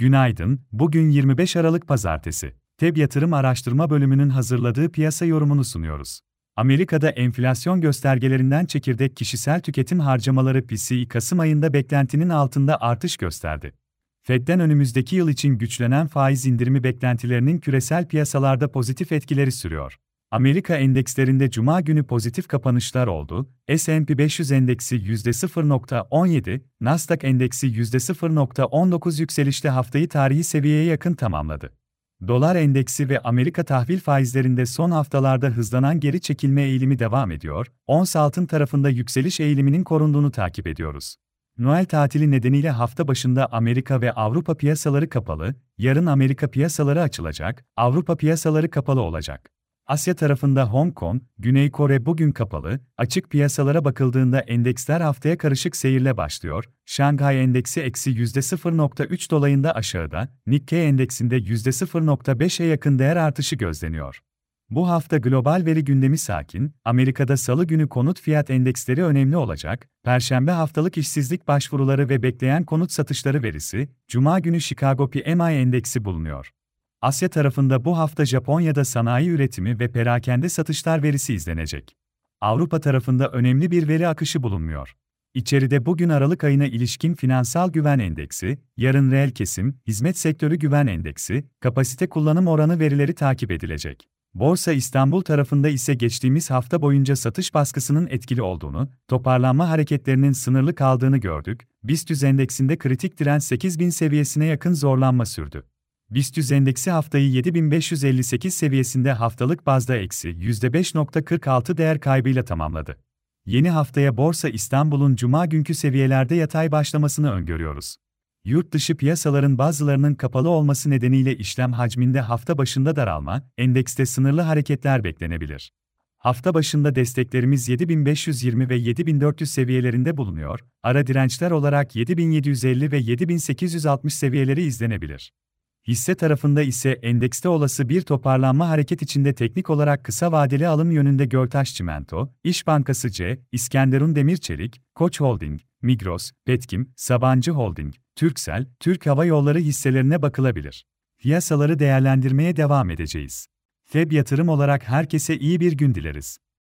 Günaydın, bugün 25 Aralık Pazartesi. TEB Yatırım Araştırma Bölümünün hazırladığı piyasa yorumunu sunuyoruz. Amerika'da enflasyon göstergelerinden çekirdek kişisel tüketim harcamaları PCE Kasım ayında beklentinin altında artış gösterdi. Fed'den önümüzdeki yıl için güçlenen faiz indirimi beklentilerinin küresel piyasalarda pozitif etkileri sürüyor. Amerika endekslerinde cuma günü pozitif kapanışlar oldu. S&P 500 endeksi %0.17, Nasdaq endeksi %0.19 yükselişte haftayı tarihi seviyeye yakın tamamladı. Dolar endeksi ve Amerika tahvil faizlerinde son haftalarda hızlanan geri çekilme eğilimi devam ediyor. Ons altın tarafında yükseliş eğiliminin korunduğunu takip ediyoruz. Noel tatili nedeniyle hafta başında Amerika ve Avrupa piyasaları kapalı, yarın Amerika piyasaları açılacak, Avrupa piyasaları kapalı olacak. Asya tarafında Hong Kong, Güney Kore bugün kapalı, açık piyasalara bakıldığında endeksler haftaya karışık seyirle başlıyor. Şanghay endeksi eksi %0.3 dolayında aşağıda, Nikkei endeksinde %0.5'e yakın değer artışı gözleniyor. Bu hafta global veri gündemi sakin, Amerika'da salı günü konut fiyat endeksleri önemli olacak, Perşembe haftalık işsizlik başvuruları ve bekleyen konut satışları verisi, Cuma günü Chicago PMI endeksi bulunuyor. Asya tarafında bu hafta Japonya'da sanayi üretimi ve perakende satışlar verisi izlenecek. Avrupa tarafında önemli bir veri akışı bulunmuyor. İçeride bugün Aralık ayına ilişkin finansal güven endeksi, yarın reel kesim, hizmet sektörü güven endeksi, kapasite kullanım oranı verileri takip edilecek. Borsa İstanbul tarafında ise geçtiğimiz hafta boyunca satış baskısının etkili olduğunu, toparlanma hareketlerinin sınırlı kaldığını gördük. BIST endeksinde kritik direnç 8000 seviyesine yakın zorlanma sürdü. BIST endeksi haftayı 7558 seviyesinde haftalık bazda eksi %5.46 değer kaybıyla tamamladı. Yeni haftaya Borsa İstanbul'un cuma günkü seviyelerde yatay başlamasını öngörüyoruz. Yurt dışı piyasaların bazılarının kapalı olması nedeniyle işlem hacminde hafta başında daralma, endekste sınırlı hareketler beklenebilir. Hafta başında desteklerimiz 7520 ve 7400 seviyelerinde bulunuyor, ara dirençler olarak 7750 ve 7860 seviyeleri izlenebilir. Hisse tarafında ise endekste olası bir toparlanma hareket içinde teknik olarak kısa vadeli alım yönünde Göltaş Çimento, İş Bankası C, İskenderun Demir Çelik, Koç Holding, Migros, Petkim, Sabancı Holding, Türksel, Türk Hava Yolları hisselerine bakılabilir. Piyasaları değerlendirmeye devam edeceğiz. Feb yatırım olarak herkese iyi bir gün dileriz.